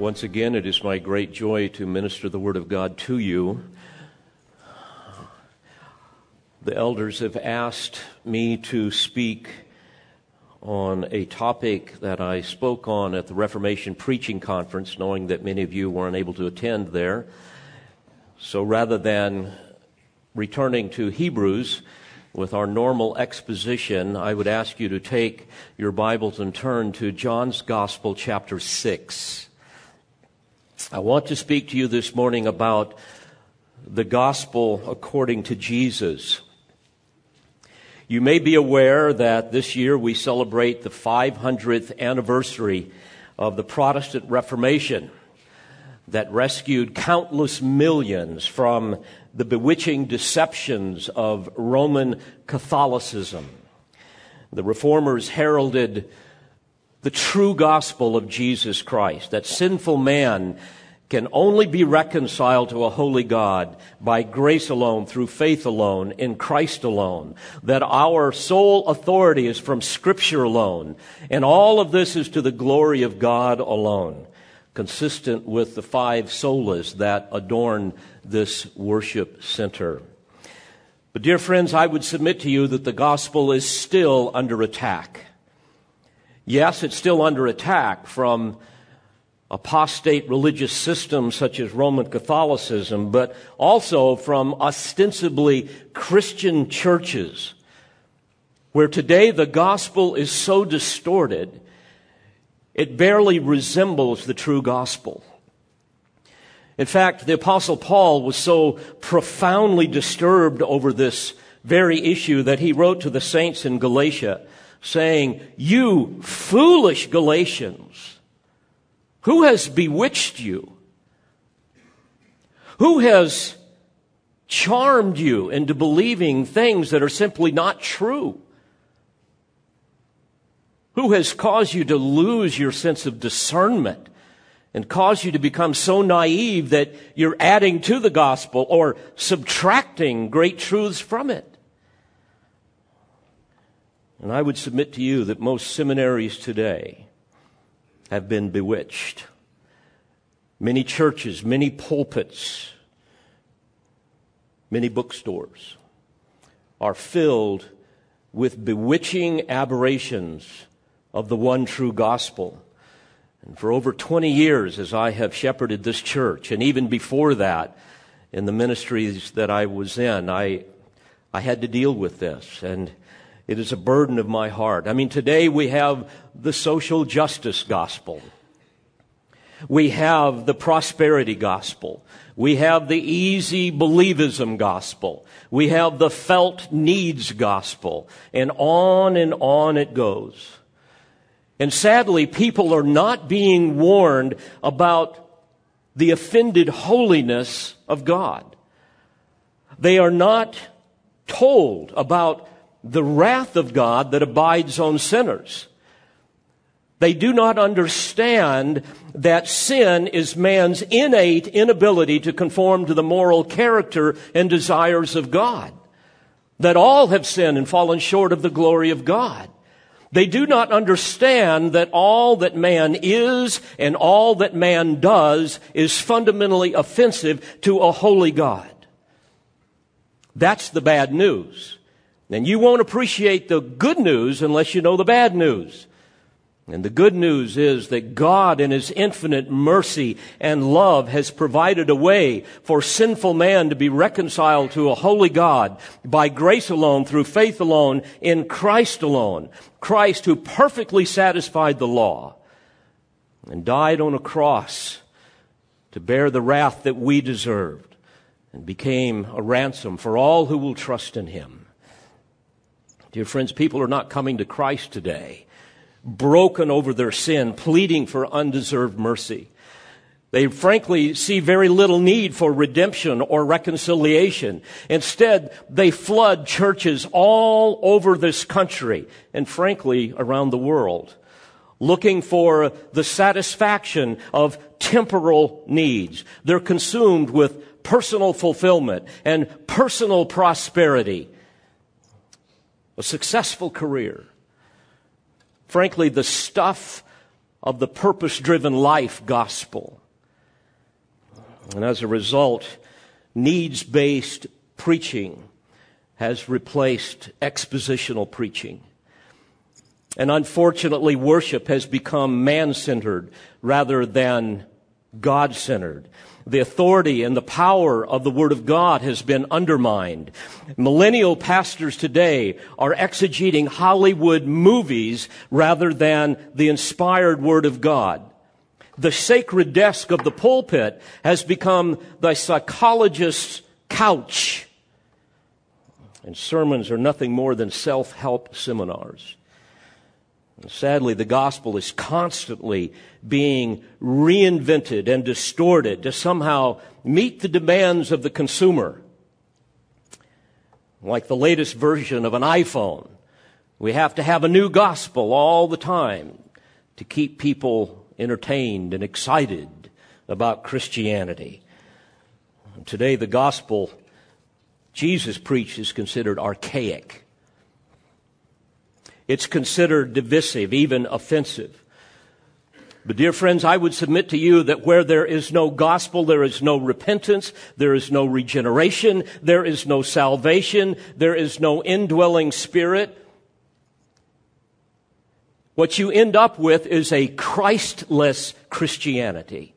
Once again, it is my great joy to minister the Word of God to you. The elders have asked me to speak on a topic that I spoke on at the Reformation Preaching Conference, knowing that many of you were unable to attend there. So rather than returning to Hebrews with our normal exposition, I would ask you to take your Bibles and turn to John's Gospel, chapter 6. I want to speak to you this morning about the gospel according to Jesus. You may be aware that this year we celebrate the 500th anniversary of the Protestant Reformation that rescued countless millions from the bewitching deceptions of Roman Catholicism. The reformers heralded the true gospel of Jesus Christ, that sinful man can only be reconciled to a holy God by grace alone, through faith alone, in Christ alone. That our sole authority is from Scripture alone. And all of this is to the glory of God alone, consistent with the five solas that adorn this worship center. But dear friends, I would submit to you that the gospel is still under attack. Yes, it's still under attack from apostate religious systems such as Roman Catholicism, but also from ostensibly Christian churches, where today the gospel is so distorted, it barely resembles the true gospel. In fact, the apostle Paul was so profoundly disturbed over this very issue that he wrote to the saints in Galatia saying, you foolish Galatians, who has bewitched you? Who has charmed you into believing things that are simply not true? Who has caused you to lose your sense of discernment and caused you to become so naive that you're adding to the gospel or subtracting great truths from it? And I would submit to you that most seminaries today have been bewitched. Many churches, many pulpits, many bookstores are filled with bewitching aberrations of the one true gospel. And for over 20 years, as I have shepherded this church, and even before that, in the ministries that I was in, I, I had to deal with this. And it is a burden of my heart. I mean, today we have the social justice gospel. We have the prosperity gospel. We have the easy believism gospel. We have the felt needs gospel. And on and on it goes. And sadly, people are not being warned about the offended holiness of God. They are not told about the wrath of God that abides on sinners. They do not understand that sin is man's innate inability to conform to the moral character and desires of God. That all have sinned and fallen short of the glory of God. They do not understand that all that man is and all that man does is fundamentally offensive to a holy God. That's the bad news. And you won't appreciate the good news unless you know the bad news. And the good news is that God in His infinite mercy and love has provided a way for sinful man to be reconciled to a holy God by grace alone, through faith alone, in Christ alone. Christ who perfectly satisfied the law and died on a cross to bear the wrath that we deserved and became a ransom for all who will trust in Him. Dear friends, people are not coming to Christ today, broken over their sin, pleading for undeserved mercy. They frankly see very little need for redemption or reconciliation. Instead, they flood churches all over this country and frankly around the world, looking for the satisfaction of temporal needs. They're consumed with personal fulfillment and personal prosperity a successful career. Frankly, the stuff of the purpose driven life gospel. And as a result, needs based preaching has replaced expositional preaching. And unfortunately, worship has become man centered rather than God centered. The authority and the power of the Word of God has been undermined. Millennial pastors today are exegeting Hollywood movies rather than the inspired Word of God. The sacred desk of the pulpit has become the psychologist's couch. And sermons are nothing more than self-help seminars. Sadly, the gospel is constantly being reinvented and distorted to somehow meet the demands of the consumer. Like the latest version of an iPhone, we have to have a new gospel all the time to keep people entertained and excited about Christianity. Today, the gospel Jesus preached is considered archaic. It's considered divisive, even offensive. But dear friends, I would submit to you that where there is no gospel, there is no repentance, there is no regeneration, there is no salvation, there is no indwelling spirit. What you end up with is a Christless Christianity.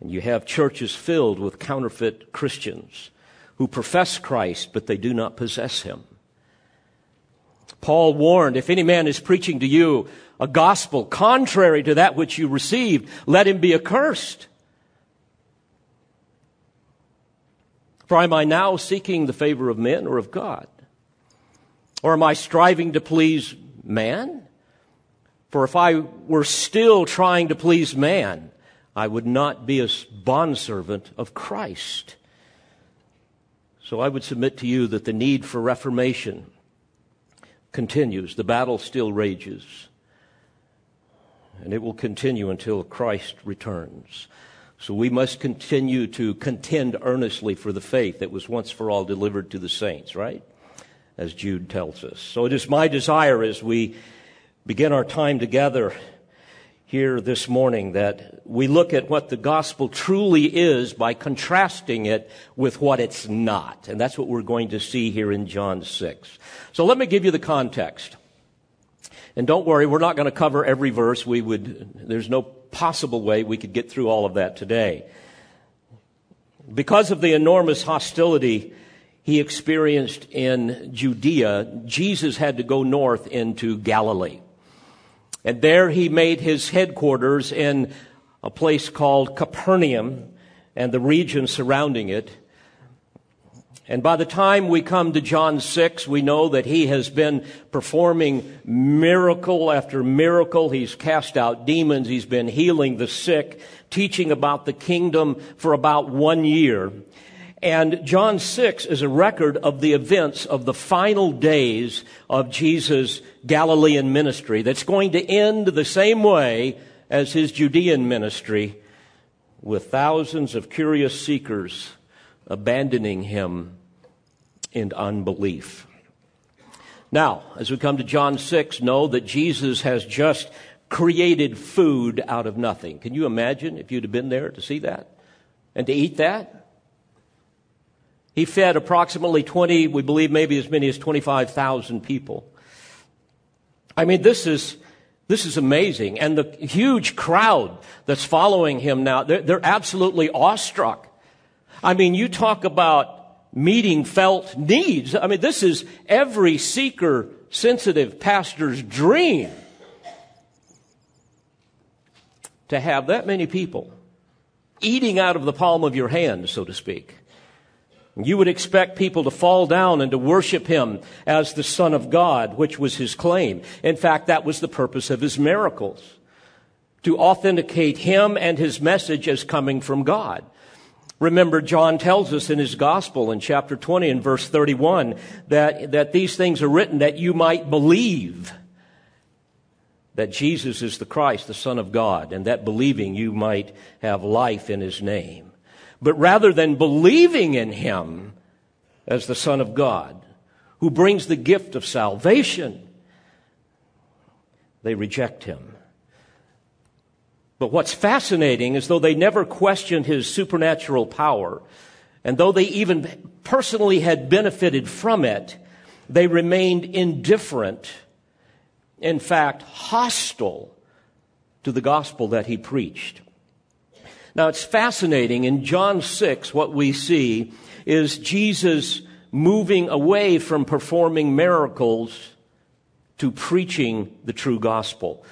And you have churches filled with counterfeit Christians who profess Christ, but they do not possess him. Paul warned, if any man is preaching to you a gospel contrary to that which you received, let him be accursed. For am I now seeking the favor of men or of God? Or am I striving to please man? For if I were still trying to please man, I would not be a bondservant of Christ. So I would submit to you that the need for reformation continues. The battle still rages. And it will continue until Christ returns. So we must continue to contend earnestly for the faith that was once for all delivered to the saints, right? As Jude tells us. So it is my desire as we begin our time together here this morning that we look at what the gospel truly is by contrasting it with what it's not. And that's what we're going to see here in John 6. So let me give you the context. And don't worry, we're not going to cover every verse. We would, there's no possible way we could get through all of that today. Because of the enormous hostility he experienced in Judea, Jesus had to go north into Galilee. And there he made his headquarters in a place called Capernaum and the region surrounding it. And by the time we come to John 6, we know that he has been performing miracle after miracle. He's cast out demons. He's been healing the sick, teaching about the kingdom for about one year. And John 6 is a record of the events of the final days of Jesus' Galilean ministry that's going to end the same way as his Judean ministry with thousands of curious seekers abandoning him in unbelief. Now, as we come to John 6, know that Jesus has just created food out of nothing. Can you imagine if you'd have been there to see that and to eat that? He fed approximately 20, we believe maybe as many as 25,000 people. I mean, this is, this is amazing. And the huge crowd that's following him now, they're, they're absolutely awestruck. I mean, you talk about meeting felt needs. I mean, this is every seeker sensitive pastor's dream to have that many people eating out of the palm of your hand, so to speak. You would expect people to fall down and to worship him as the Son of God, which was his claim. In fact, that was the purpose of his miracles. To authenticate him and his message as coming from God. Remember, John tells us in his gospel in chapter 20 and verse 31 that, that these things are written that you might believe that Jesus is the Christ, the Son of God, and that believing you might have life in his name. But rather than believing in him as the Son of God, who brings the gift of salvation, they reject him. But what's fascinating is though they never questioned his supernatural power, and though they even personally had benefited from it, they remained indifferent, in fact, hostile to the gospel that he preached. Now it's fascinating. In John 6, what we see is Jesus moving away from performing miracles to preaching the true gospel.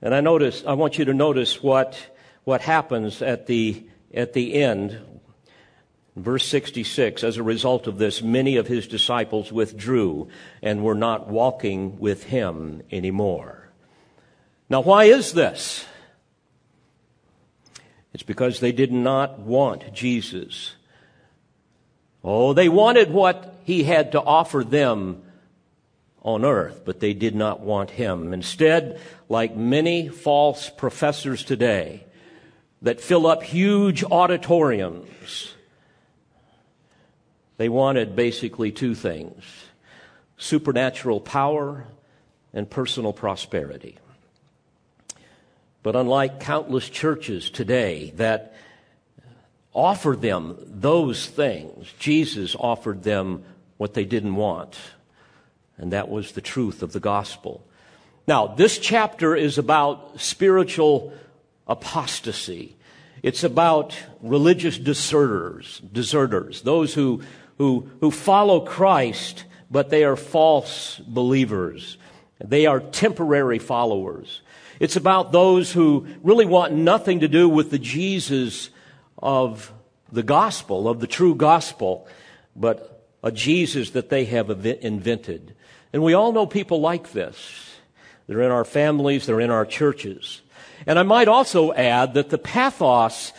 And I notice, I want you to notice what, what happens at the, at the end. Verse 66, as a result of this, many of his disciples withdrew and were not walking with him anymore. Now, why is this? It's because they did not want Jesus. Oh, they wanted what he had to offer them on earth, but they did not want him. Instead, like many false professors today that fill up huge auditoriums, they wanted basically two things supernatural power and personal prosperity. But unlike countless churches today that offer them those things, Jesus offered them what they didn't want and that was the truth of the gospel. Now, this chapter is about spiritual apostasy. It's about religious deserters, deserters, those who, who, who follow Christ, but they are false believers. They are temporary followers. It's about those who really want nothing to do with the Jesus of the gospel, of the true gospel, but a Jesus that they have invented. And we all know people like this. They're in our families, they're in our churches. And I might also add that the pathos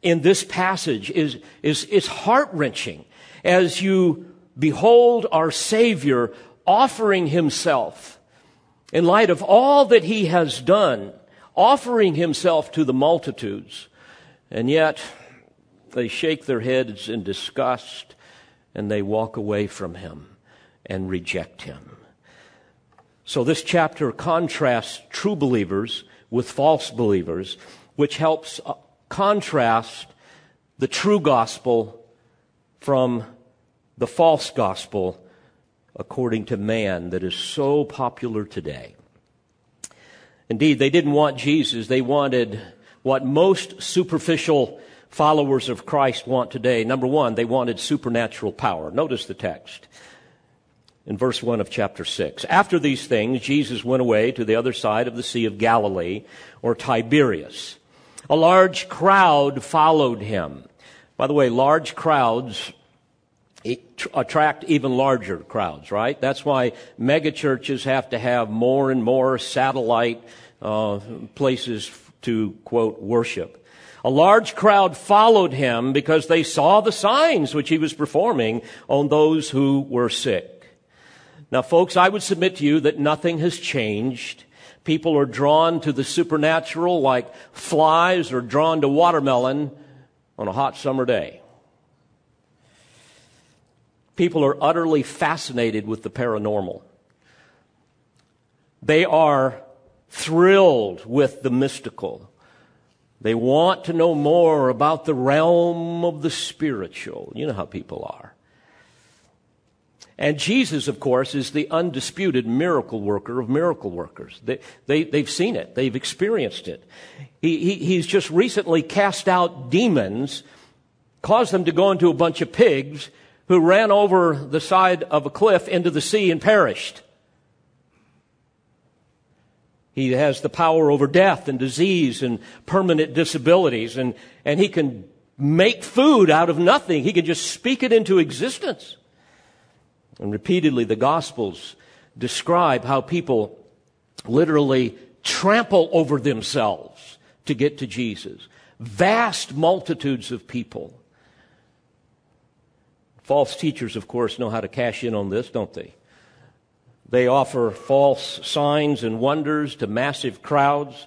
in this passage is, is, is heart wrenching as you behold our Savior offering Himself in light of all that He has done, offering Himself to the multitudes. And yet, they shake their heads in disgust and they walk away from Him and reject him. So this chapter contrasts true believers with false believers, which helps uh, contrast the true gospel from the false gospel according to man that is so popular today. Indeed, they didn't want Jesus. They wanted what most superficial followers of Christ want today. Number one, they wanted supernatural power. Notice the text in verse 1 of chapter 6. After these things, Jesus went away to the other side of the Sea of Galilee, or Tiberias. A large crowd followed him. By the way, large crowds attract even larger crowds, right? That's why megachurches have to have more and more satellite uh, places to, quote, worship. A large crowd followed him because they saw the signs which he was performing on those who were sick. Now, folks, I would submit to you that nothing has changed. People are drawn to the supernatural like flies are drawn to watermelon on a hot summer day. People are utterly fascinated with the paranormal. They are thrilled with the mystical. They want to know more about the realm of the spiritual. You know how people are. And Jesus, of course, is the undisputed miracle worker of miracle workers. They, they, they've seen it. They've experienced it. He, he, he's just recently cast out demons, caused them to go into a bunch of pigs who ran over the side of a cliff into the sea and perished. He has the power over death and disease and permanent disabilities, and, and he can make food out of nothing. He can just speak it into existence. And repeatedly, the Gospels describe how people literally trample over themselves to get to Jesus. Vast multitudes of people. False teachers, of course, know how to cash in on this, don't they? They offer false signs and wonders to massive crowds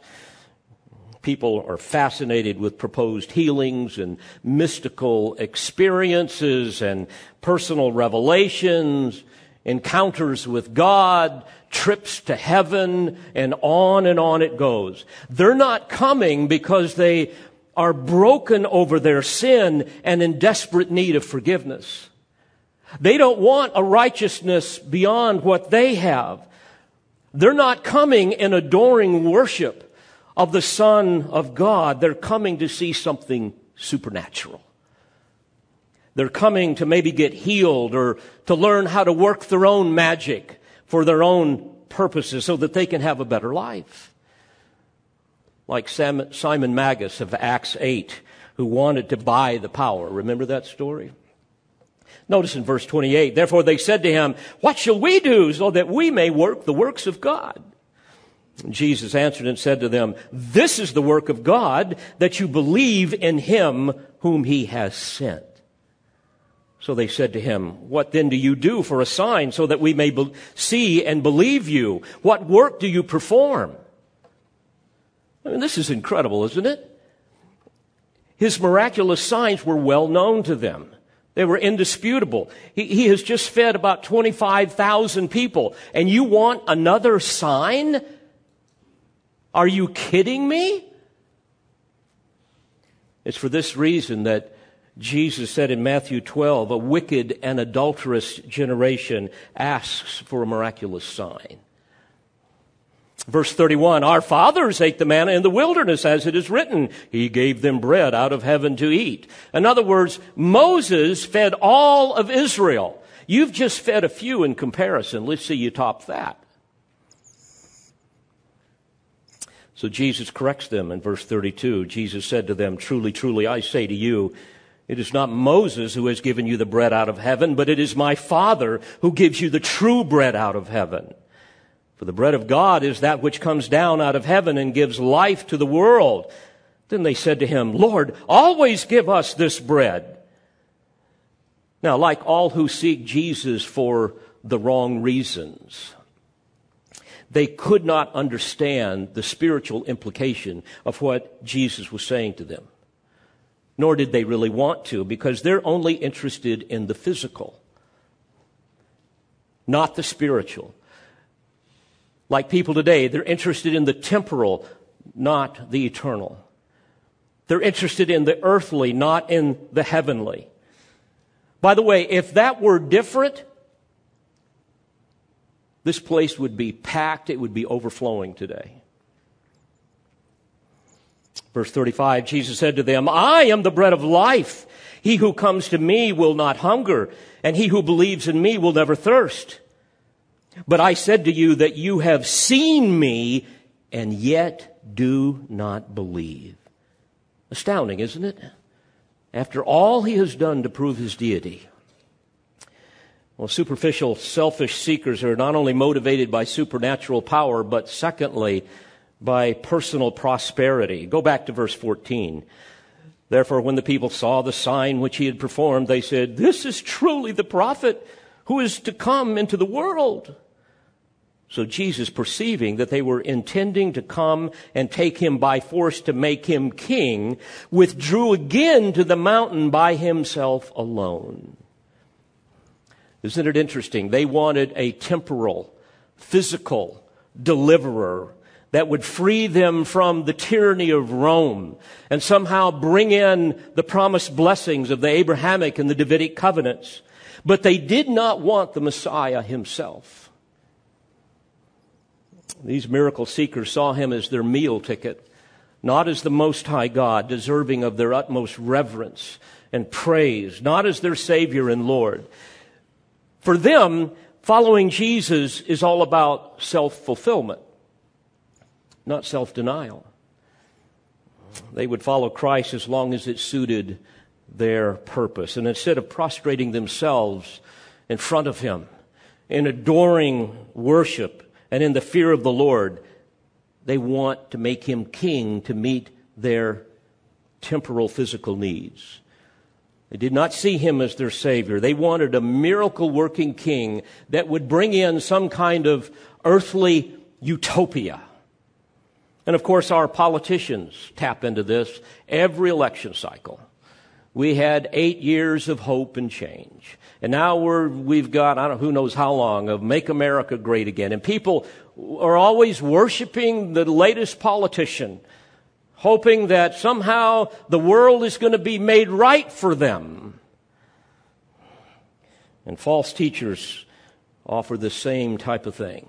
people are fascinated with proposed healings and mystical experiences and personal revelations. encounters with God, trips to heaven, and on and on it goes. They're not coming because they are broken over their sin and in desperate need of forgiveness. They don't want a righteousness beyond what they have. They're not coming in adoring worship of the Son of God. They're coming to see something supernatural. They're coming to maybe get healed or to learn how to work their own magic for their own purposes so that they can have a better life. Like Simon Magus of Acts 8, who wanted to buy the power. Remember that story? Notice in verse 28, therefore they said to him, what shall we do so that we may work the works of God? And Jesus answered and said to them, this is the work of God, that you believe in him whom he has sent. So they said to him, What then do you do for a sign so that we may be- see and believe you? What work do you perform? I mean, this is incredible, isn't it? His miraculous signs were well known to them. They were indisputable. He, he has just fed about 25,000 people. And you want another sign? Are you kidding me? It's for this reason that Jesus said in Matthew 12, a wicked and adulterous generation asks for a miraculous sign. Verse 31, our fathers ate the manna in the wilderness as it is written. He gave them bread out of heaven to eat. In other words, Moses fed all of Israel. You've just fed a few in comparison. Let's see you top that. So Jesus corrects them in verse 32. Jesus said to them, truly, truly, I say to you, it is not Moses who has given you the bread out of heaven, but it is my Father who gives you the true bread out of heaven. For the bread of God is that which comes down out of heaven and gives life to the world. Then they said to him, Lord, always give us this bread. Now, like all who seek Jesus for the wrong reasons, they could not understand the spiritual implication of what Jesus was saying to them nor did they really want to, because they're only interested in the physical, not the spiritual. Like people today, they're interested in the temporal, not the eternal. They're interested in the earthly, not in the heavenly. By the way, if that were different, this place would be packed, it would be overflowing today. Verse 35, Jesus said to them, I am the bread of life. He who comes to me will not hunger, and he who believes in me will never thirst. But I said to you that you have seen me, and yet do not believe. Astounding, isn't it? After all he has done to prove his deity. Well, superficial, selfish seekers are not only motivated by supernatural power, but secondly, by personal prosperity. Go back to verse 14. Therefore, when the people saw the sign which he had performed, they said, This is truly the prophet who is to come into the world. So Jesus, perceiving that they were intending to come and take him by force to make him king, withdrew again to the mountain by himself alone. Isn't it interesting? They wanted a temporal, physical deliverer that would free them from the tyranny of Rome and somehow bring in the promised blessings of the Abrahamic and the Davidic covenants. But they did not want the Messiah himself. These miracle seekers saw him as their meal ticket, not as the Most High God, deserving of their utmost reverence and praise, not as their Savior and Lord. For them, following Jesus is all about self-fulfillment not self denial. They would follow Christ as long as it suited their purpose. And instead of prostrating themselves in front of Him in adoring worship and in the fear of the Lord, they want to make Him king to meet their temporal physical needs. They did not see him as their savior. They wanted a miracle working king that would bring in some kind of earthly utopia. And of course, our politicians tap into this every election cycle. we had eight years of hope and change. And now we're, we've got, I don't know, who knows how long of make America great again. And people are always worshiping the latest politician, hoping that somehow the world is going to be made right for them. And false teachers offer the same type of thing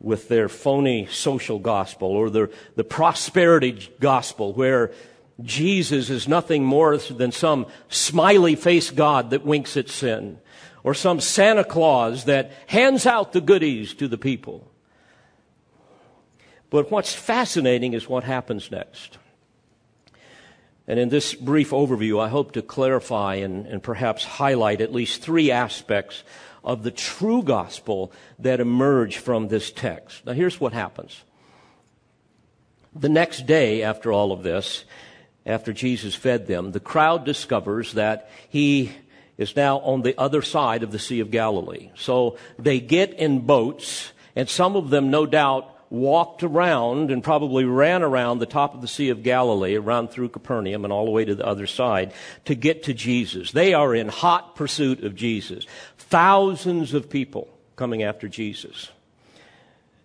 with their phony social gospel or the, the prosperity gospel where Jesus is nothing more than some smiley face God that winks at sin or some Santa Claus that hands out the goodies to the people. But what's fascinating is what happens next. And in this brief overview, I hope to clarify and, and perhaps highlight at least three aspects of the true gospel that emerge from this text. Now, here's what happens. The next day, after all of this, after Jesus fed them, the crowd discovers that he is now on the other side of the Sea of Galilee. So they get in boats, and some of them, no doubt, walked around and probably ran around the top of the Sea of Galilee, around through Capernaum and all the way to the other side to get to Jesus. They are in hot pursuit of Jesus. Thousands of people coming after Jesus.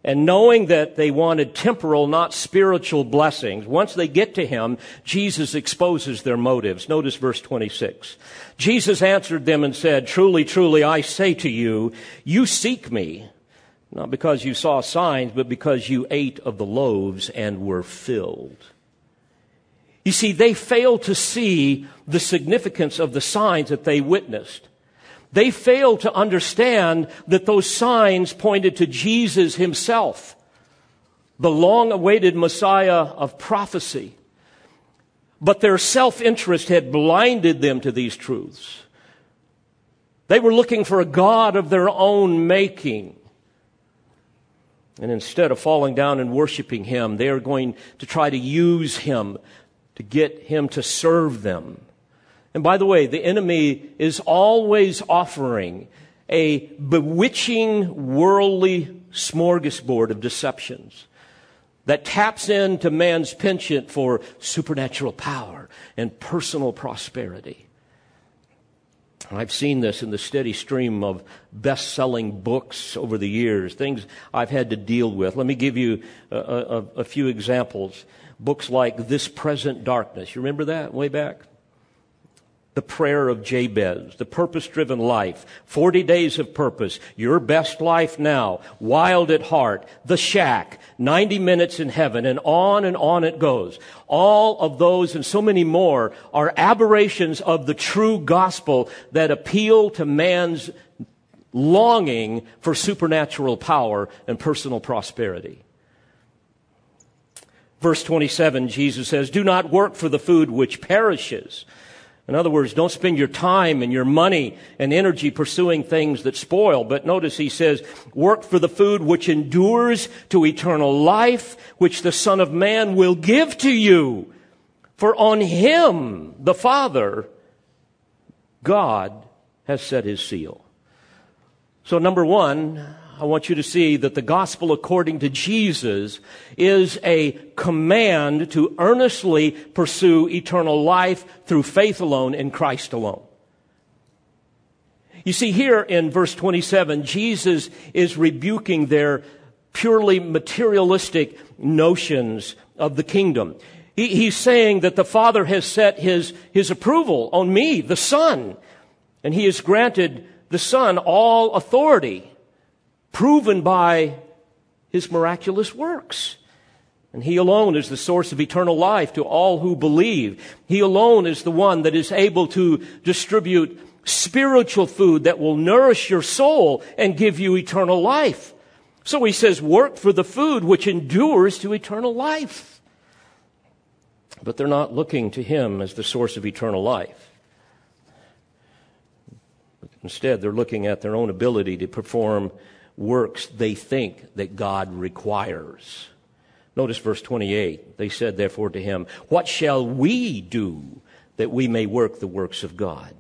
And knowing that they wanted temporal, not spiritual blessings, once they get to him, Jesus exposes their motives. Notice verse 26. Jesus answered them and said, Truly, truly, I say to you, you seek me not because you saw signs, but because you ate of the loaves and were filled. You see, they failed to see the significance of the signs that they witnessed. They failed to understand that those signs pointed to Jesus himself, the long awaited Messiah of prophecy. But their self interest had blinded them to these truths. They were looking for a God of their own making. And instead of falling down and worshiping him, they are going to try to use him to get him to serve them. And by the way, the enemy is always offering a bewitching worldly smorgasbord of deceptions that taps into man's penchant for supernatural power and personal prosperity. I've seen this in the steady stream of best selling books over the years, things I've had to deal with. Let me give you a, a, a, few examples. Books like This Present Darkness. You remember that way back? The Prayer of Jabez, The Purpose Driven Life, 40 Days of Purpose, Your Best Life Now, Wild at Heart, The Shack, 90 Minutes in Heaven, and on and on it goes. All of those and so many more are aberrations of the true gospel that appeal to man's longing for supernatural power and personal prosperity. Verse 27, Jesus says, Do not work for the food which perishes in other words, don't spend your time and your money and energy pursuing things that spoil. But notice he says, work for the food which endures to eternal life, which the Son of Man will give to you. For on him, the Father, God has set his seal. So number one, I want you to see that the gospel according to Jesus is a command to earnestly pursue eternal life through faith alone in Christ alone. You see, here in verse 27, Jesus is rebuking their purely materialistic notions of the kingdom. He, he's saying that the Father has set his, his approval on me, the Son, and he has granted the Son all authority proven by his miraculous works. And he alone is the source of eternal life to all who believe. He alone is the one that is able to distribute spiritual food that will nourish your soul and give you eternal life. So he says, work for the food which endures to eternal life. But they're not looking to him as the source of eternal life. Instead, they're looking at their own ability to perform works they think that God requires. Notice verse 28. They said, therefore, to him, What shall we do that we may work the works of God?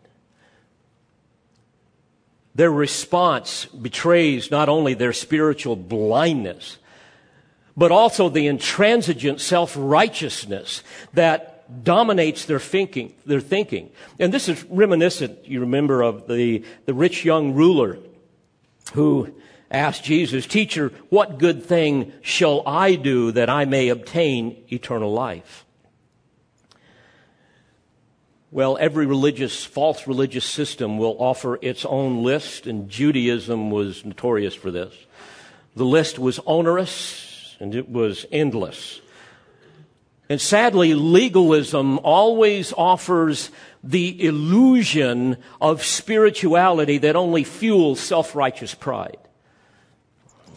Their response betrays not only their spiritual blindness, but also the intransigent self righteousness that dominates their thinking, their thinking. And this is reminiscent, you remember, of the, the rich young ruler who asked Jesus, Teacher, what good thing shall I do that I may obtain eternal life? Well, every religious, false religious system will offer its own list, and Judaism was notorious for this. The list was onerous and it was endless. And sadly, legalism always offers the illusion of spirituality that only fuels self-righteous pride.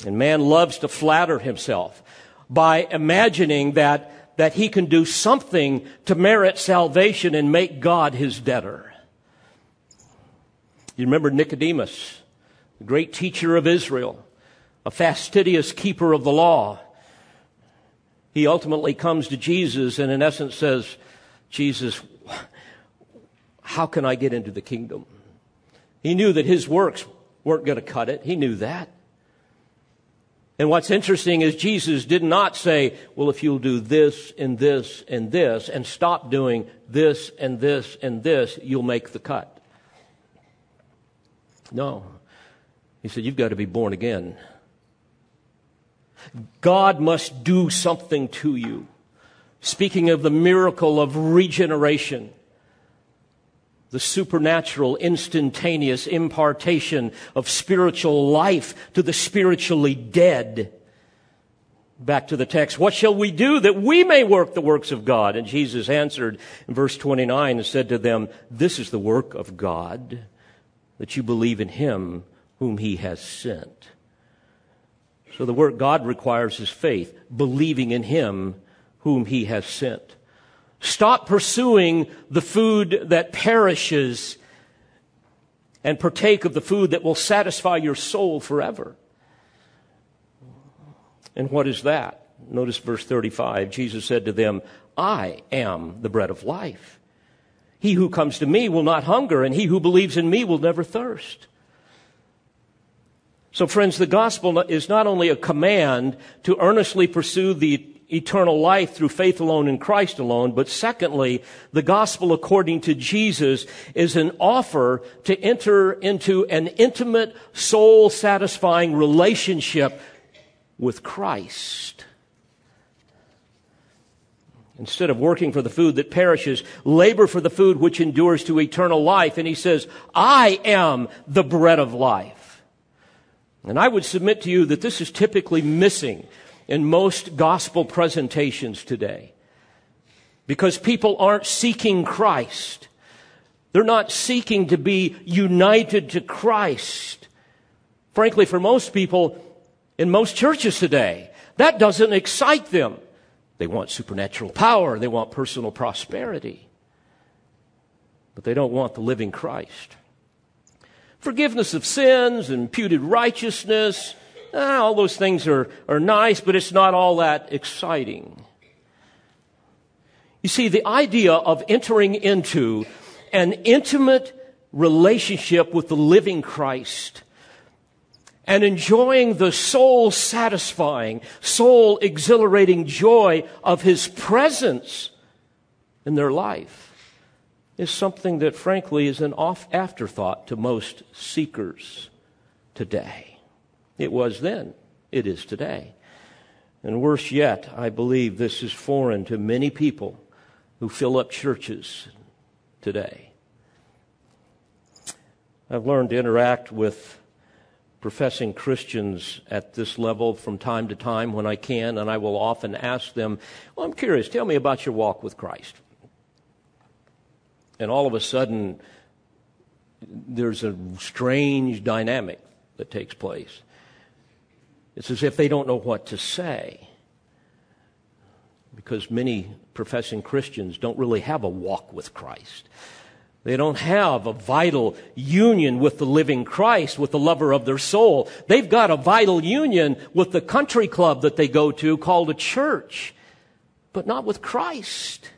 And man loves to flatter himself by imagining that that he can do something to merit salvation and make God his debtor. You remember Nicodemus, the great teacher of Israel, a fastidious keeper of the law. He ultimately comes to Jesus and in essence says, Jesus, how can I get into the kingdom? He knew that his works weren't going to cut it. He knew that. And what's interesting is Jesus did not say, well, if you'll do this and this and this and stop doing this and this and this, you'll make the cut. No. He said, you've got to be born again. God must do something to you. Speaking of the miracle of regeneration, the supernatural, instantaneous impartation of spiritual life to the spiritually dead. Back to the text. What shall we do that we may work the works of God? And Jesus answered in verse 29 and said to them, This is the work of God, that you believe in him whom he has sent. So the work God requires is faith, believing in him whom he has sent. Stop pursuing the food that perishes and partake of the food that will satisfy your soul forever. And what is that? Notice verse 35. Jesus said to them, I am the bread of life. He who comes to me will not hunger, and he who believes in me will never thirst. So friends, the gospel is not only a command to earnestly pursue the eternal life through faith alone in Christ alone. But secondly, the gospel according to Jesus is an offer to enter into an intimate, soul satisfying relationship with Christ. Instead of working for the food that perishes, labor for the food which endures to eternal life. And he says, I am the bread of life. And I would submit to you that this is typically missing in most gospel presentations today. Because people aren't seeking Christ. They're not seeking to be united to Christ. Frankly, for most people in most churches today, that doesn't excite them. They want supernatural power. They want personal prosperity. But they don't want the living Christ. Forgiveness of sins, imputed righteousness, eh, all those things are, are nice, but it's not all that exciting. You see, the idea of entering into an intimate relationship with the living Christ and enjoying the soul satisfying, soul exhilarating joy of His presence in their life is something that frankly is an off afterthought to most seekers today. It was then. It is today. And worse yet, I believe this is foreign to many people who fill up churches today. I've learned to interact with professing Christians at this level from time to time when I can, and I will often ask them, Well, I'm curious, tell me about your walk with Christ. And all of a sudden, there's a strange dynamic that takes place. It's as if they don't know what to say. Because many professing Christians don't really have a walk with Christ. They don't have a vital union with the living Christ, with the lover of their soul. They've got a vital union with the country club that they go to called a church, but not with Christ.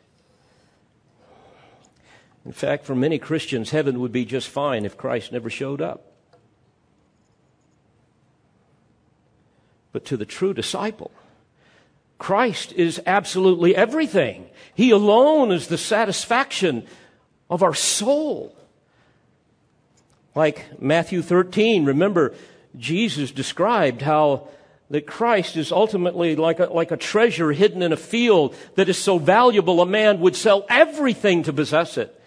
In fact, for many Christians, heaven would be just fine if Christ never showed up. But to the true disciple, Christ is absolutely everything. He alone is the satisfaction of our soul. Like Matthew 13, remember, Jesus described how that Christ is ultimately like a, like a treasure hidden in a field that is so valuable a man would sell everything to possess it.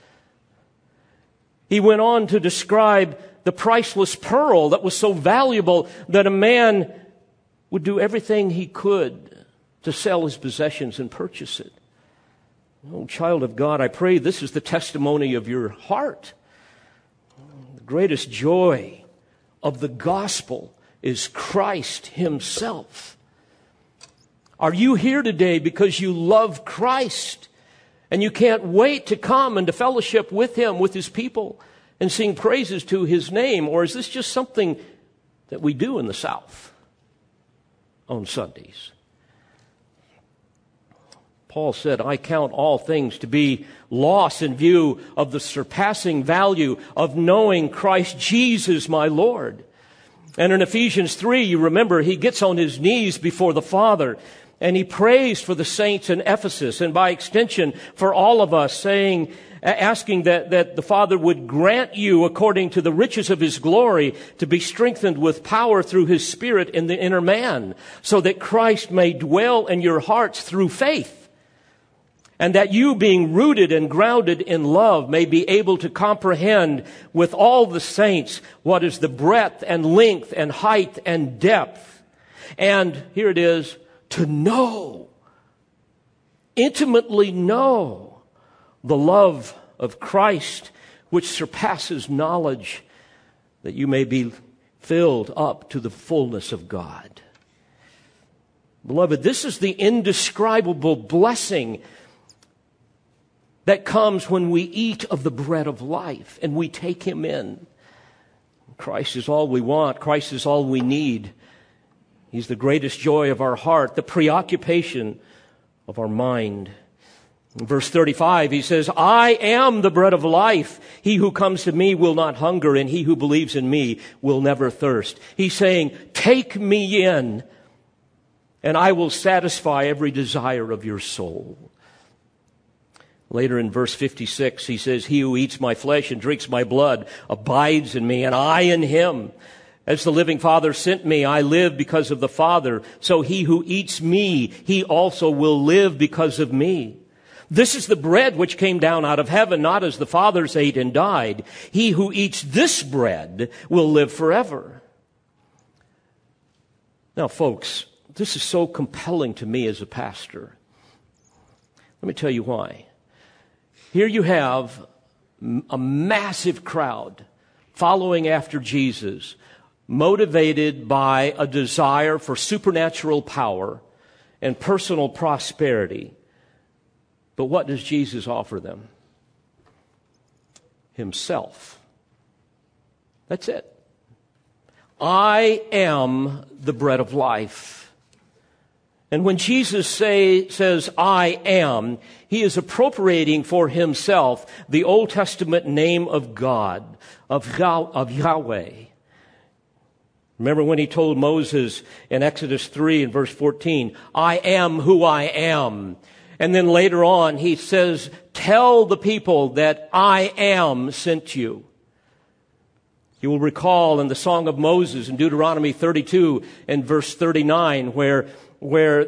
He went on to describe the priceless pearl that was so valuable that a man would do everything he could to sell his possessions and purchase it. Oh, child of God, I pray this is the testimony of your heart. The greatest joy of the gospel is Christ Himself. Are you here today because you love Christ and you can't wait to come and to fellowship with Him, with His people, and sing praises to His name? Or is this just something that we do in the South on Sundays? Paul said, I count all things to be loss in view of the surpassing value of knowing Christ Jesus my Lord. And in Ephesians 3, you remember, he gets on his knees before the Father and he prays for the saints in Ephesus and by extension for all of us saying, asking that, that the Father would grant you according to the riches of his glory to be strengthened with power through his spirit in the inner man so that Christ may dwell in your hearts through faith and that you being rooted and grounded in love may be able to comprehend with all the saints what is the breadth and length and height and depth. And here it is, to know, intimately know the love of Christ which surpasses knowledge that you may be filled up to the fullness of God. Beloved, this is the indescribable blessing that comes when we eat of the bread of life and we take him in. Christ is all we want. Christ is all we need. He's the greatest joy of our heart, the preoccupation of our mind. Verse 35, he says, I am the bread of life. He who comes to me will not hunger, and he who believes in me will never thirst. He's saying, take me in, and I will satisfy every desire of your soul. Later in verse 56, he says, He who eats my flesh and drinks my blood abides in me, and I in him. As the living Father sent me, I live because of the Father. So he who eats me, he also will live because of me. This is the bread which came down out of heaven, not as the fathers ate and died. He who eats this bread will live forever. Now, folks, this is so compelling to me as a pastor. Let me tell you why. Here you have a massive crowd following after Jesus, motivated by a desire for supernatural power and personal prosperity. But what does Jesus offer them? Himself. That's it. I am the bread of life. And when Jesus say, says, I am, he is appropriating for himself the Old Testament name of God, of, of Yahweh. Remember when he told Moses in Exodus 3 and verse 14, I am who I am. And then later on he says, tell the people that I am sent you. You will recall in the Song of Moses in Deuteronomy 32 and verse 39 where where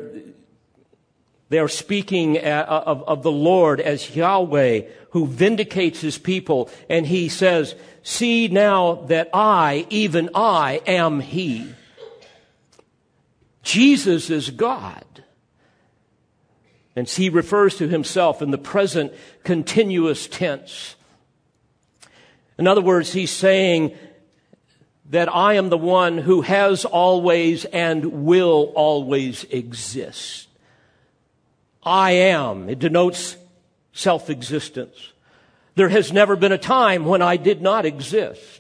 they are speaking uh, uh, of, of the Lord as Yahweh who vindicates his people. And he says, see now that I, even I, am he. Jesus is God. And he refers to himself in the present continuous tense. In other words, he's saying that I am the one who has always and will always exist. I am. It denotes self-existence. There has never been a time when I did not exist.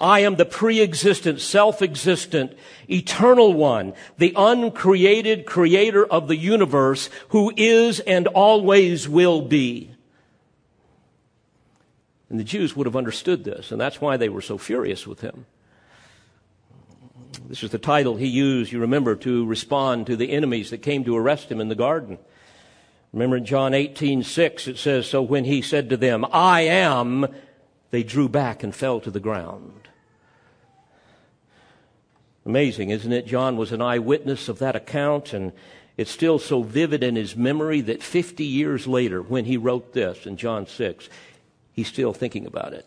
I am the pre-existent, self-existent, eternal one, the uncreated creator of the universe who is and always will be. And the Jews would have understood this, and that's why they were so furious with him. This is the title he used, you remember, to respond to the enemies that came to arrest him in the garden. Remember in John 18, 6, it says, So when he said to them, I am, they drew back and fell to the ground. Amazing, isn't it? John was an eyewitness of that account, and it's still so vivid in his memory that 50 years later, when he wrote this in John 6, he's still thinking about it.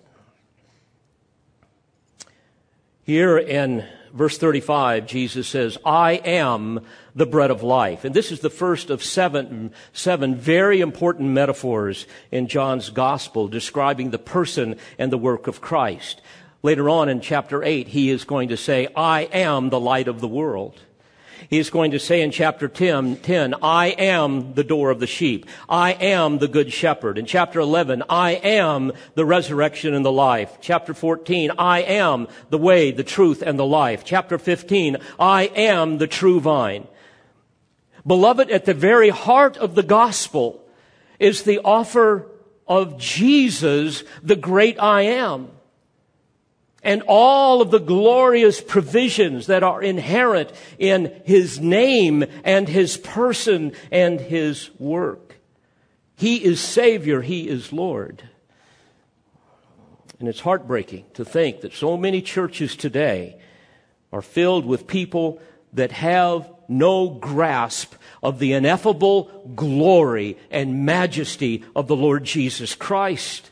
Here in verse 35, Jesus says, I am the bread of life. And this is the first of seven, seven very important metaphors in John's gospel describing the person and the work of Christ. Later on in chapter 8, he is going to say, I am the light of the world. He is going to say in chapter 10, 10, I am the door of the sheep. I am the good shepherd. In chapter 11, I am the resurrection and the life. Chapter 14, I am the way, the truth, and the life. Chapter 15, I am the true vine. Beloved, at the very heart of the gospel is the offer of Jesus, the great I am and all of the glorious provisions that are inherent in his name and his person and his work. He is Savior, he is Lord. And it's heartbreaking to think that so many churches today are filled with people that have no grasp of the ineffable glory and majesty of the Lord Jesus Christ.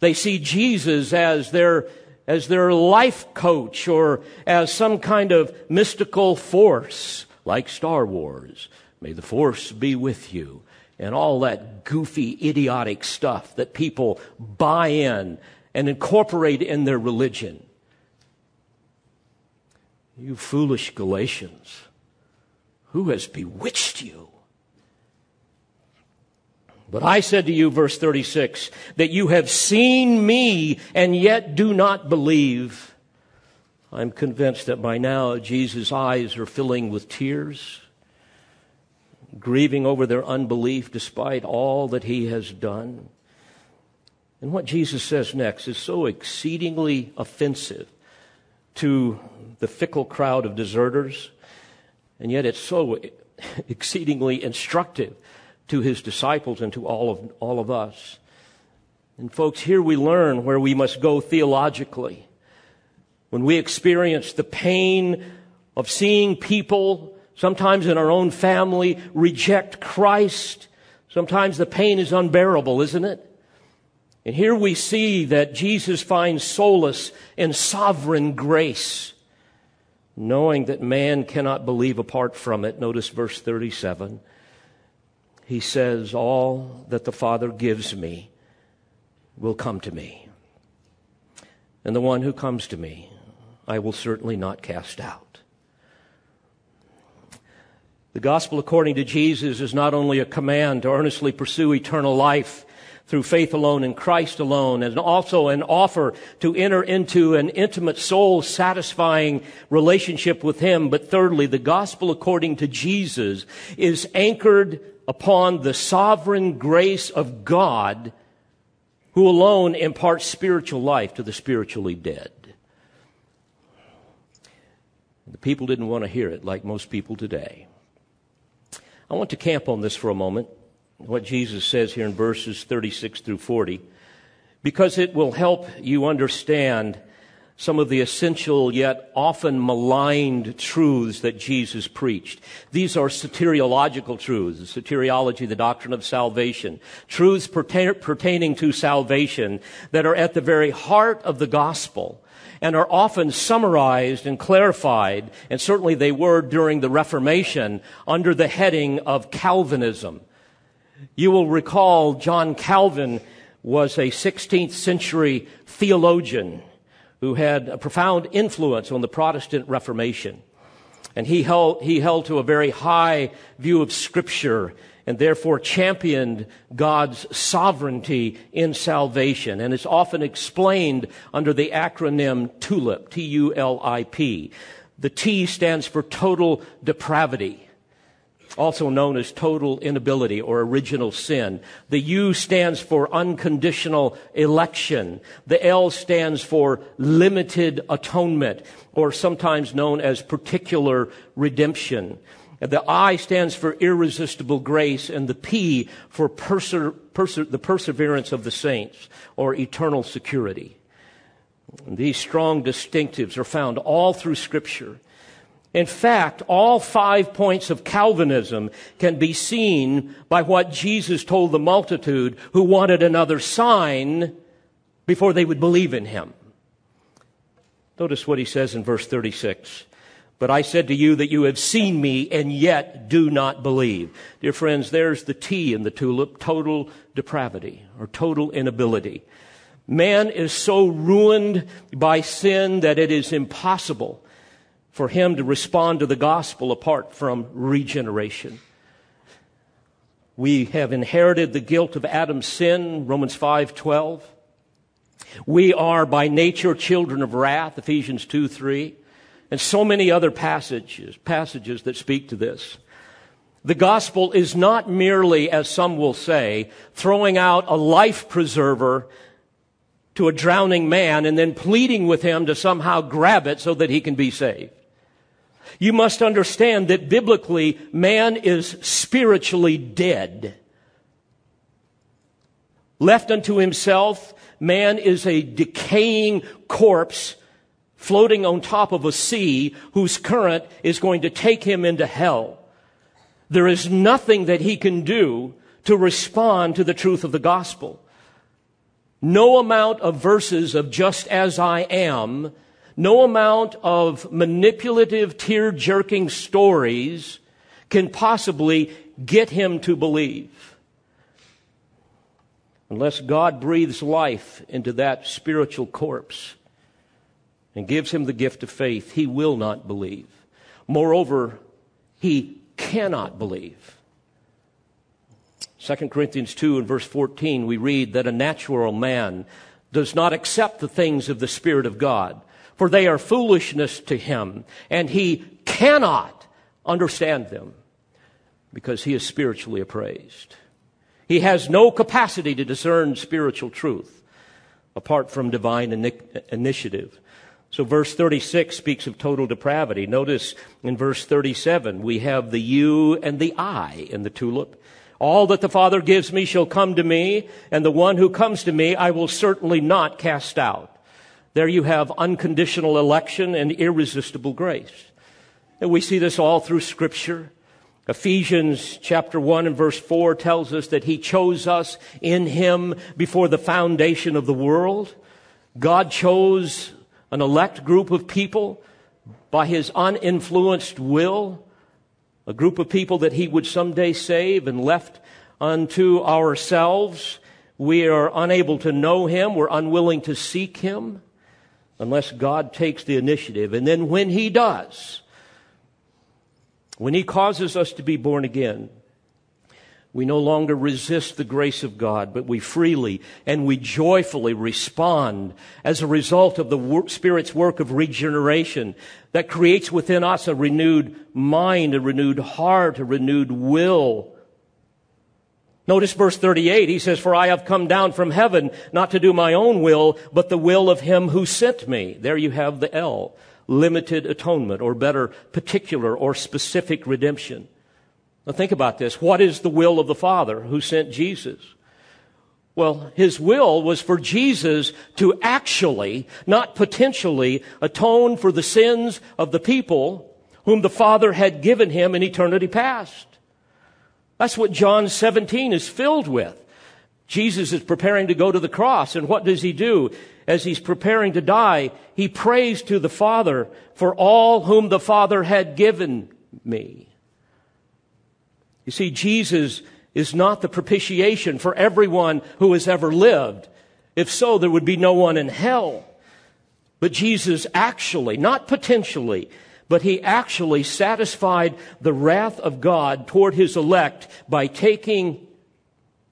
They see Jesus as their as their life coach or as some kind of mystical force like Star Wars. May the force be with you. And all that goofy, idiotic stuff that people buy in and incorporate in their religion. You foolish Galatians, who has bewitched you? But I said to you, verse 36, that you have seen me and yet do not believe. I'm convinced that by now Jesus' eyes are filling with tears, grieving over their unbelief despite all that he has done. And what Jesus says next is so exceedingly offensive to the fickle crowd of deserters, and yet it's so exceedingly instructive to his disciples and to all of, all of us. And folks, here we learn where we must go theologically. When we experience the pain of seeing people, sometimes in our own family, reject Christ, sometimes the pain is unbearable, isn't it? And here we see that Jesus finds solace in sovereign grace, knowing that man cannot believe apart from it. Notice verse 37 he says, All that the Father gives me will come to me. And the one who comes to me, I will certainly not cast out. The gospel according to Jesus is not only a command to earnestly pursue eternal life through faith alone in Christ alone, and also an offer to enter into an intimate soul satisfying relationship with Him. But thirdly, the gospel according to Jesus is anchored upon the sovereign grace of God who alone imparts spiritual life to the spiritually dead. The people didn't want to hear it like most people today. I want to camp on this for a moment, what Jesus says here in verses 36 through 40, because it will help you understand some of the essential yet often maligned truths that Jesus preached. These are soteriological truths, soteriology, the doctrine of salvation, truths pertain- pertaining to salvation that are at the very heart of the gospel and are often summarized and clarified, and certainly they were during the Reformation under the heading of Calvinism. You will recall John Calvin was a 16th century theologian who had a profound influence on the Protestant Reformation. And he held, he held to a very high view of Scripture and therefore championed God's sovereignty in salvation. And is often explained under the acronym TULIP, T-U-L-I-P. The T stands for total depravity. Also known as total inability or original sin. The U stands for unconditional election. The L stands for limited atonement, or sometimes known as particular redemption. The I stands for irresistible grace, and the P for perser, perser, the perseverance of the saints, or eternal security. These strong distinctives are found all through Scripture. In fact, all five points of Calvinism can be seen by what Jesus told the multitude who wanted another sign before they would believe in him. Notice what he says in verse 36. But I said to you that you have seen me and yet do not believe. Dear friends, there's the T in the tulip, total depravity or total inability. Man is so ruined by sin that it is impossible for him to respond to the gospel apart from regeneration. We have inherited the guilt of Adam's sin, Romans 5:12. We are by nature children of wrath, Ephesians 2 3, and so many other passages, passages that speak to this. The gospel is not merely, as some will say, throwing out a life preserver to a drowning man and then pleading with him to somehow grab it so that he can be saved. You must understand that biblically, man is spiritually dead. Left unto himself, man is a decaying corpse floating on top of a sea whose current is going to take him into hell. There is nothing that he can do to respond to the truth of the gospel. No amount of verses of just as I am, no amount of manipulative, tear jerking stories can possibly get him to believe. Unless God breathes life into that spiritual corpse and gives him the gift of faith, he will not believe. Moreover, he cannot believe. 2 Corinthians 2 and verse 14, we read that a natural man does not accept the things of the Spirit of God, for they are foolishness to him, and he cannot understand them because he is spiritually appraised. He has no capacity to discern spiritual truth apart from divine initiative. So verse 36 speaks of total depravity. Notice in verse 37, we have the you and the I in the tulip. All that the Father gives me shall come to me, and the one who comes to me I will certainly not cast out. There you have unconditional election and irresistible grace. And we see this all through scripture. Ephesians chapter 1 and verse 4 tells us that he chose us in him before the foundation of the world. God chose an elect group of people by his uninfluenced will a group of people that he would someday save and left unto ourselves. We are unable to know him. We're unwilling to seek him unless God takes the initiative. And then when he does, when he causes us to be born again, we no longer resist the grace of God, but we freely and we joyfully respond as a result of the Spirit's work of regeneration that creates within us a renewed mind, a renewed heart, a renewed will. Notice verse 38. He says, For I have come down from heaven not to do my own will, but the will of him who sent me. There you have the L. Limited atonement, or better, particular or specific redemption. Now think about this. What is the will of the Father who sent Jesus? Well, his will was for Jesus to actually, not potentially, atone for the sins of the people whom the Father had given him in eternity past. That's what John 17 is filled with. Jesus is preparing to go to the cross, and what does he do? As he's preparing to die, he prays to the Father for all whom the Father had given me. You see, Jesus is not the propitiation for everyone who has ever lived. If so, there would be no one in hell. But Jesus actually, not potentially, but he actually satisfied the wrath of God toward his elect by taking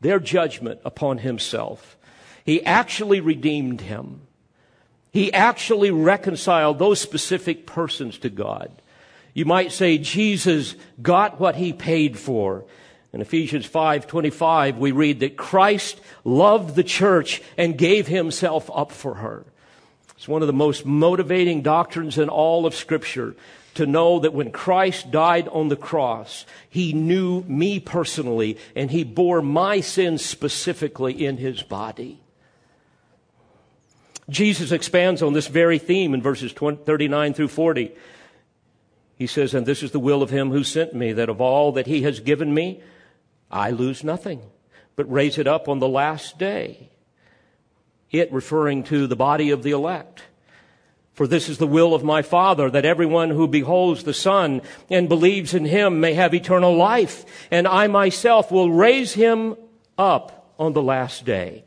their judgment upon himself. He actually redeemed him. He actually reconciled those specific persons to God. You might say Jesus got what he paid for. In Ephesians 5:25 we read that Christ loved the church and gave himself up for her. It's one of the most motivating doctrines in all of scripture to know that when Christ died on the cross, he knew me personally and he bore my sins specifically in his body. Jesus expands on this very theme in verses 39 through 40. He says, And this is the will of him who sent me, that of all that he has given me, I lose nothing, but raise it up on the last day. It referring to the body of the elect. For this is the will of my Father, that everyone who beholds the Son and believes in him may have eternal life, and I myself will raise him up on the last day.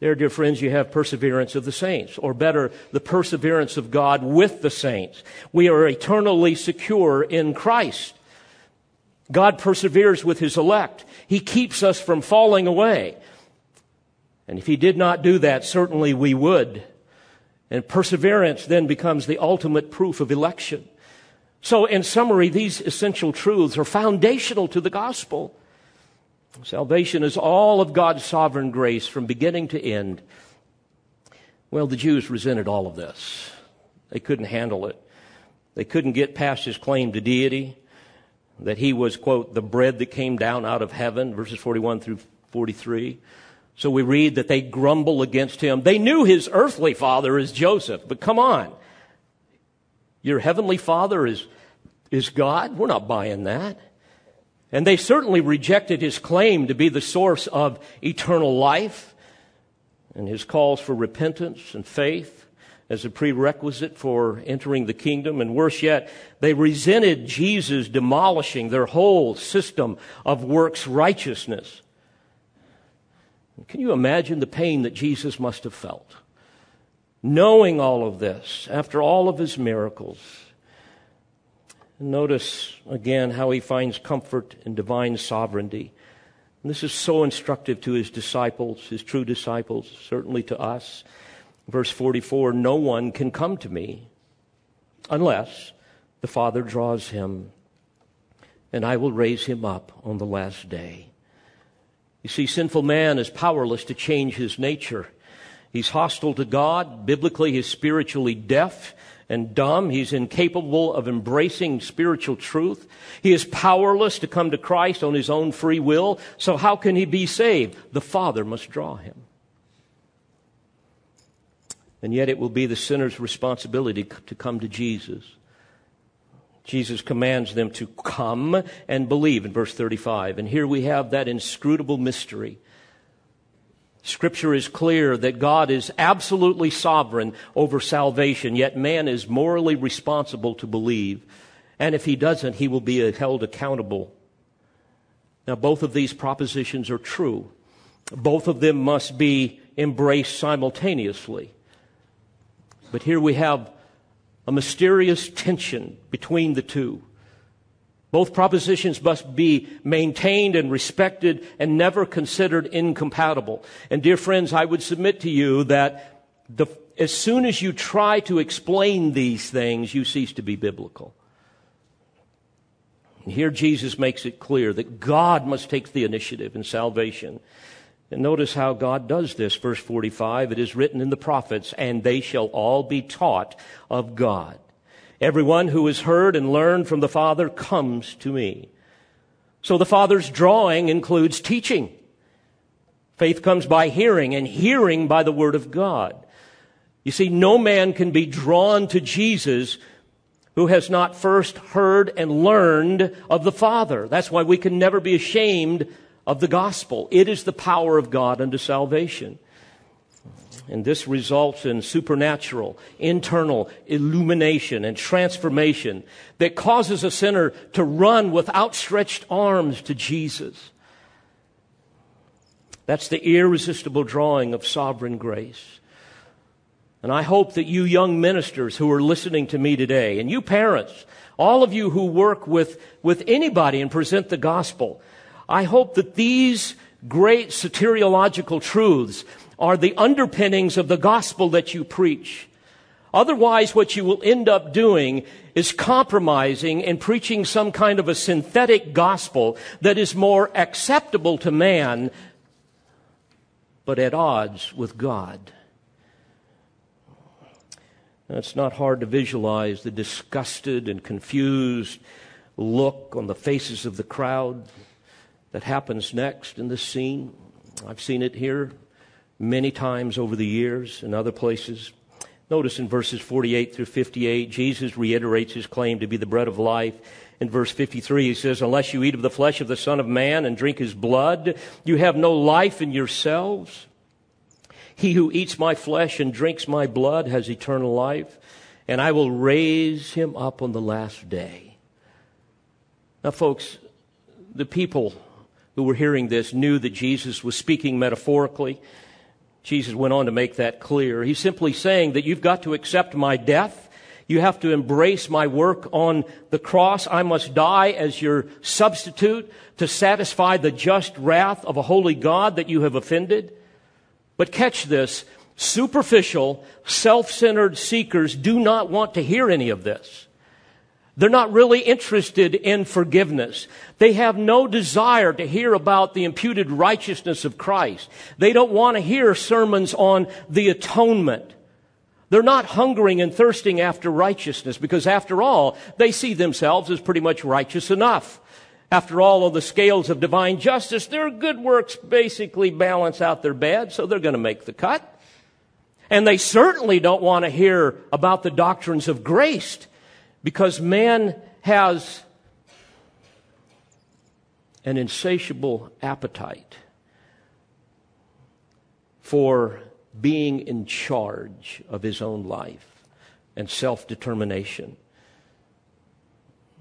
There, dear friends, you have perseverance of the saints, or better, the perseverance of God with the saints. We are eternally secure in Christ. God perseveres with his elect. He keeps us from falling away. And if he did not do that, certainly we would. And perseverance then becomes the ultimate proof of election. So, in summary, these essential truths are foundational to the gospel. Salvation is all of God's sovereign grace from beginning to end. Well, the Jews resented all of this. They couldn't handle it. They couldn't get past his claim to deity, that he was, quote, the bread that came down out of heaven, verses 41 through 43. So we read that they grumble against him. They knew his earthly father is Joseph, but come on. Your heavenly father is, is God? We're not buying that. And they certainly rejected his claim to be the source of eternal life and his calls for repentance and faith as a prerequisite for entering the kingdom. And worse yet, they resented Jesus demolishing their whole system of works righteousness. Can you imagine the pain that Jesus must have felt? Knowing all of this, after all of his miracles, Notice again how he finds comfort in divine sovereignty. And this is so instructive to his disciples, his true disciples, certainly to us. Verse 44 No one can come to me unless the Father draws him, and I will raise him up on the last day. You see, sinful man is powerless to change his nature. He's hostile to God. Biblically, he's spiritually deaf and dumb. He's incapable of embracing spiritual truth. He is powerless to come to Christ on his own free will. So how can he be saved? The Father must draw him. And yet it will be the sinner's responsibility to come to Jesus. Jesus commands them to come and believe in verse 35. And here we have that inscrutable mystery Scripture is clear that God is absolutely sovereign over salvation, yet man is morally responsible to believe. And if he doesn't, he will be held accountable. Now, both of these propositions are true. Both of them must be embraced simultaneously. But here we have a mysterious tension between the two. Both propositions must be maintained and respected and never considered incompatible. And dear friends, I would submit to you that the, as soon as you try to explain these things, you cease to be biblical. And here Jesus makes it clear that God must take the initiative in salvation. And notice how God does this. Verse 45, it is written in the prophets, and they shall all be taught of God. Everyone who has heard and learned from the Father comes to me. So the Father's drawing includes teaching. Faith comes by hearing, and hearing by the Word of God. You see, no man can be drawn to Jesus who has not first heard and learned of the Father. That's why we can never be ashamed of the gospel. It is the power of God unto salvation. And this results in supernatural, internal illumination and transformation that causes a sinner to run with outstretched arms to Jesus. That's the irresistible drawing of sovereign grace. And I hope that you young ministers who are listening to me today, and you parents, all of you who work with, with anybody and present the gospel, I hope that these great soteriological truths are the underpinnings of the gospel that you preach. Otherwise, what you will end up doing is compromising and preaching some kind of a synthetic gospel that is more acceptable to man, but at odds with God. It's not hard to visualize the disgusted and confused look on the faces of the crowd that happens next in this scene. I've seen it here many times over the years in other places. Notice in verses 48 through 58, Jesus reiterates his claim to be the bread of life. In verse 53, he says, Unless you eat of the flesh of the Son of Man and drink his blood, you have no life in yourselves. He who eats my flesh and drinks my blood has eternal life, and I will raise him up on the last day. Now, folks, the people who were hearing this knew that Jesus was speaking metaphorically. Jesus went on to make that clear. He's simply saying that you've got to accept my death. You have to embrace my work on the cross. I must die as your substitute to satisfy the just wrath of a holy God that you have offended. But catch this. Superficial, self-centered seekers do not want to hear any of this. They're not really interested in forgiveness. They have no desire to hear about the imputed righteousness of Christ. They don't want to hear sermons on the atonement. They're not hungering and thirsting after righteousness because after all, they see themselves as pretty much righteous enough. After all, on the scales of divine justice, their good works basically balance out their bad, so they're going to make the cut. And they certainly don't want to hear about the doctrines of grace because man has an insatiable appetite for being in charge of his own life and self determination.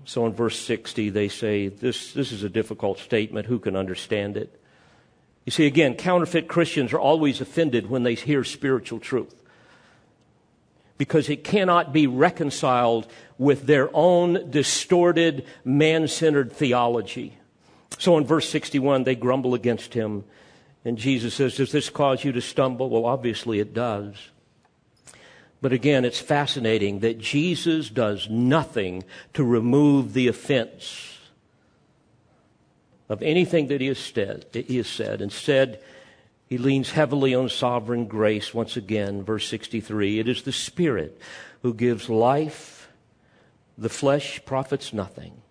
So in verse 60, they say, this, this is a difficult statement. Who can understand it? You see, again, counterfeit Christians are always offended when they hear spiritual truth because it cannot be reconciled with their own distorted, man centered theology. So in verse 61, they grumble against him. And Jesus says, Does this cause you to stumble? Well, obviously it does. But again, it's fascinating that Jesus does nothing to remove the offense of anything that he has said. He has said. Instead, he leans heavily on sovereign grace once again, verse 63. It is the Spirit who gives life. The flesh profits nothing.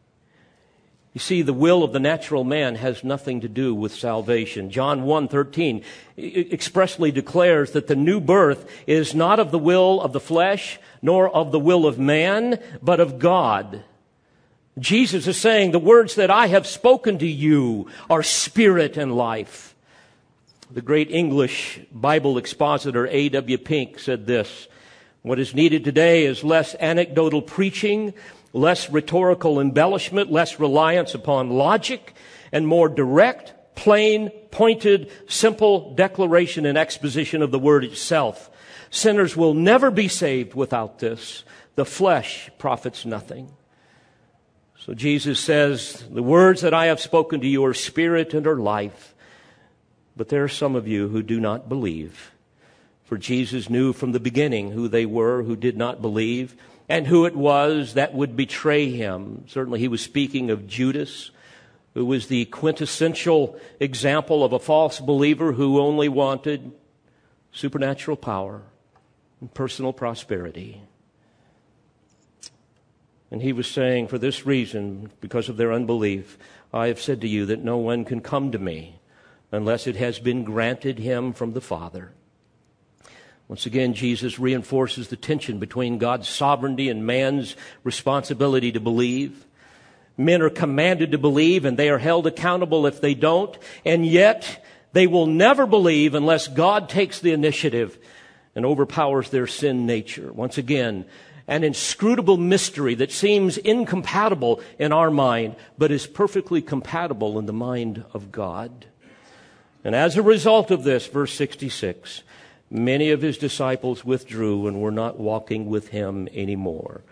You see, the will of the natural man has nothing to do with salvation. John 1.13 expressly declares that the new birth is not of the will of the flesh, nor of the will of man, but of God. Jesus is saying, the words that I have spoken to you are spirit and life. The great English Bible expositor A.W. Pink said this What is needed today is less anecdotal preaching, less rhetorical embellishment, less reliance upon logic, and more direct, plain, pointed, simple declaration and exposition of the word itself. Sinners will never be saved without this. The flesh profits nothing. So Jesus says, The words that I have spoken to you are spirit and are life. But there are some of you who do not believe. For Jesus knew from the beginning who they were who did not believe and who it was that would betray him. Certainly he was speaking of Judas, who was the quintessential example of a false believer who only wanted supernatural power and personal prosperity. And he was saying, For this reason, because of their unbelief, I have said to you that no one can come to me unless it has been granted him from the Father. Once again, Jesus reinforces the tension between God's sovereignty and man's responsibility to believe. Men are commanded to believe and they are held accountable if they don't, and yet they will never believe unless God takes the initiative and overpowers their sin nature. Once again, an inscrutable mystery that seems incompatible in our mind, but is perfectly compatible in the mind of God. And as a result of this, verse 66, many of his disciples withdrew and were not walking with him anymore.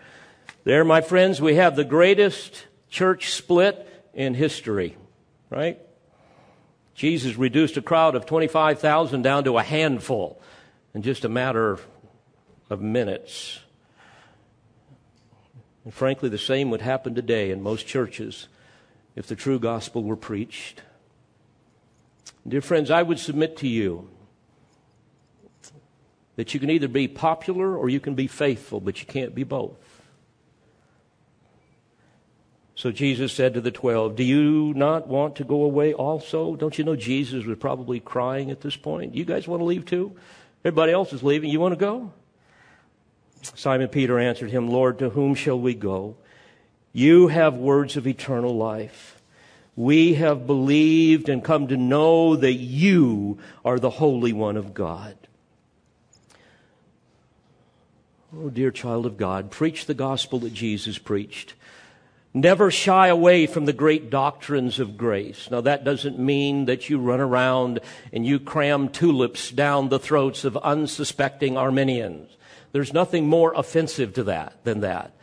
There, my friends, we have the greatest church split in history, right? Jesus reduced a crowd of 25,000 down to a handful in just a matter of minutes. And frankly, the same would happen today in most churches if the true gospel were preached. Dear friends, I would submit to you that you can either be popular or you can be faithful, but you can't be both. So Jesus said to the twelve, Do you not want to go away also? Don't you know Jesus was probably crying at this point? You guys want to leave too? Everybody else is leaving. You want to go? Simon Peter answered him, Lord, to whom shall we go? You have words of eternal life. We have believed and come to know that you are the Holy One of God. Oh, dear child of God, preach the gospel that Jesus preached. Never shy away from the great doctrines of grace. Now, that doesn't mean that you run around and you cram tulips down the throats of unsuspecting Arminians. There's nothing more offensive to that than that.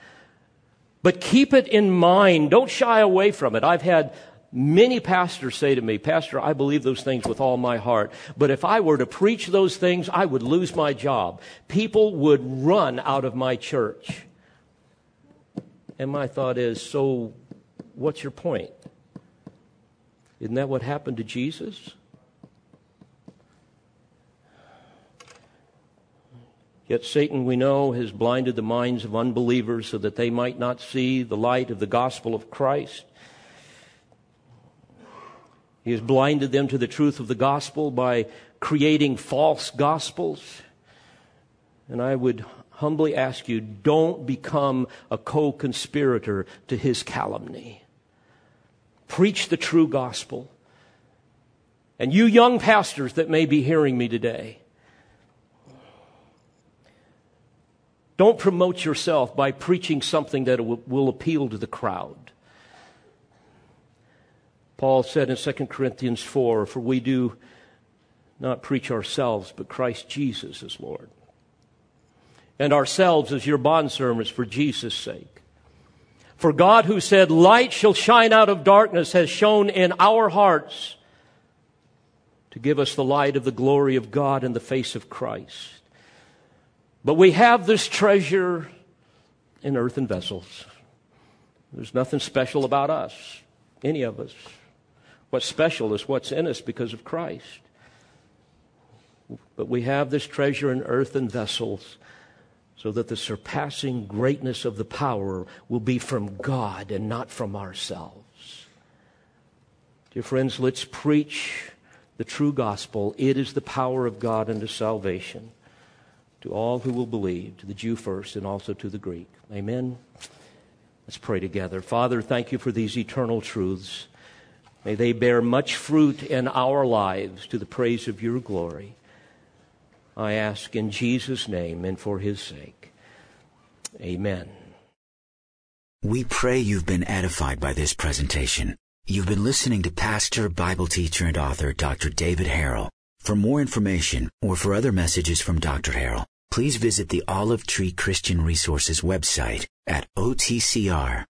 But keep it in mind. Don't shy away from it. I've had many pastors say to me, Pastor, I believe those things with all my heart. But if I were to preach those things, I would lose my job. People would run out of my church. And my thought is, so what's your point? Isn't that what happened to Jesus? Yet Satan, we know, has blinded the minds of unbelievers so that they might not see the light of the gospel of Christ. He has blinded them to the truth of the gospel by creating false gospels. And I would humbly ask you don't become a co conspirator to his calumny. Preach the true gospel. And you young pastors that may be hearing me today, Don't promote yourself by preaching something that will, will appeal to the crowd. Paul said in 2 Corinthians 4 For we do not preach ourselves, but Christ Jesus as Lord. And ourselves as your bondservants for Jesus' sake. For God, who said, Light shall shine out of darkness, has shone in our hearts to give us the light of the glory of God in the face of Christ. But we have this treasure in earthen vessels. There's nothing special about us, any of us. What's special is what's in us because of Christ. But we have this treasure in earthen vessels so that the surpassing greatness of the power will be from God and not from ourselves. Dear friends, let's preach the true gospel. It is the power of God unto salvation to all who will believe, to the Jew first and also to the Greek. Amen. Let's pray together. Father, thank you for these eternal truths. May they bear much fruit in our lives to the praise of your glory. I ask in Jesus' name and for his sake. Amen. We pray you've been edified by this presentation. You've been listening to pastor, Bible teacher, and author Dr. David Harrell. For more information or for other messages from Dr. Harrell, please visit the Olive Tree Christian Resources website at otcr.org.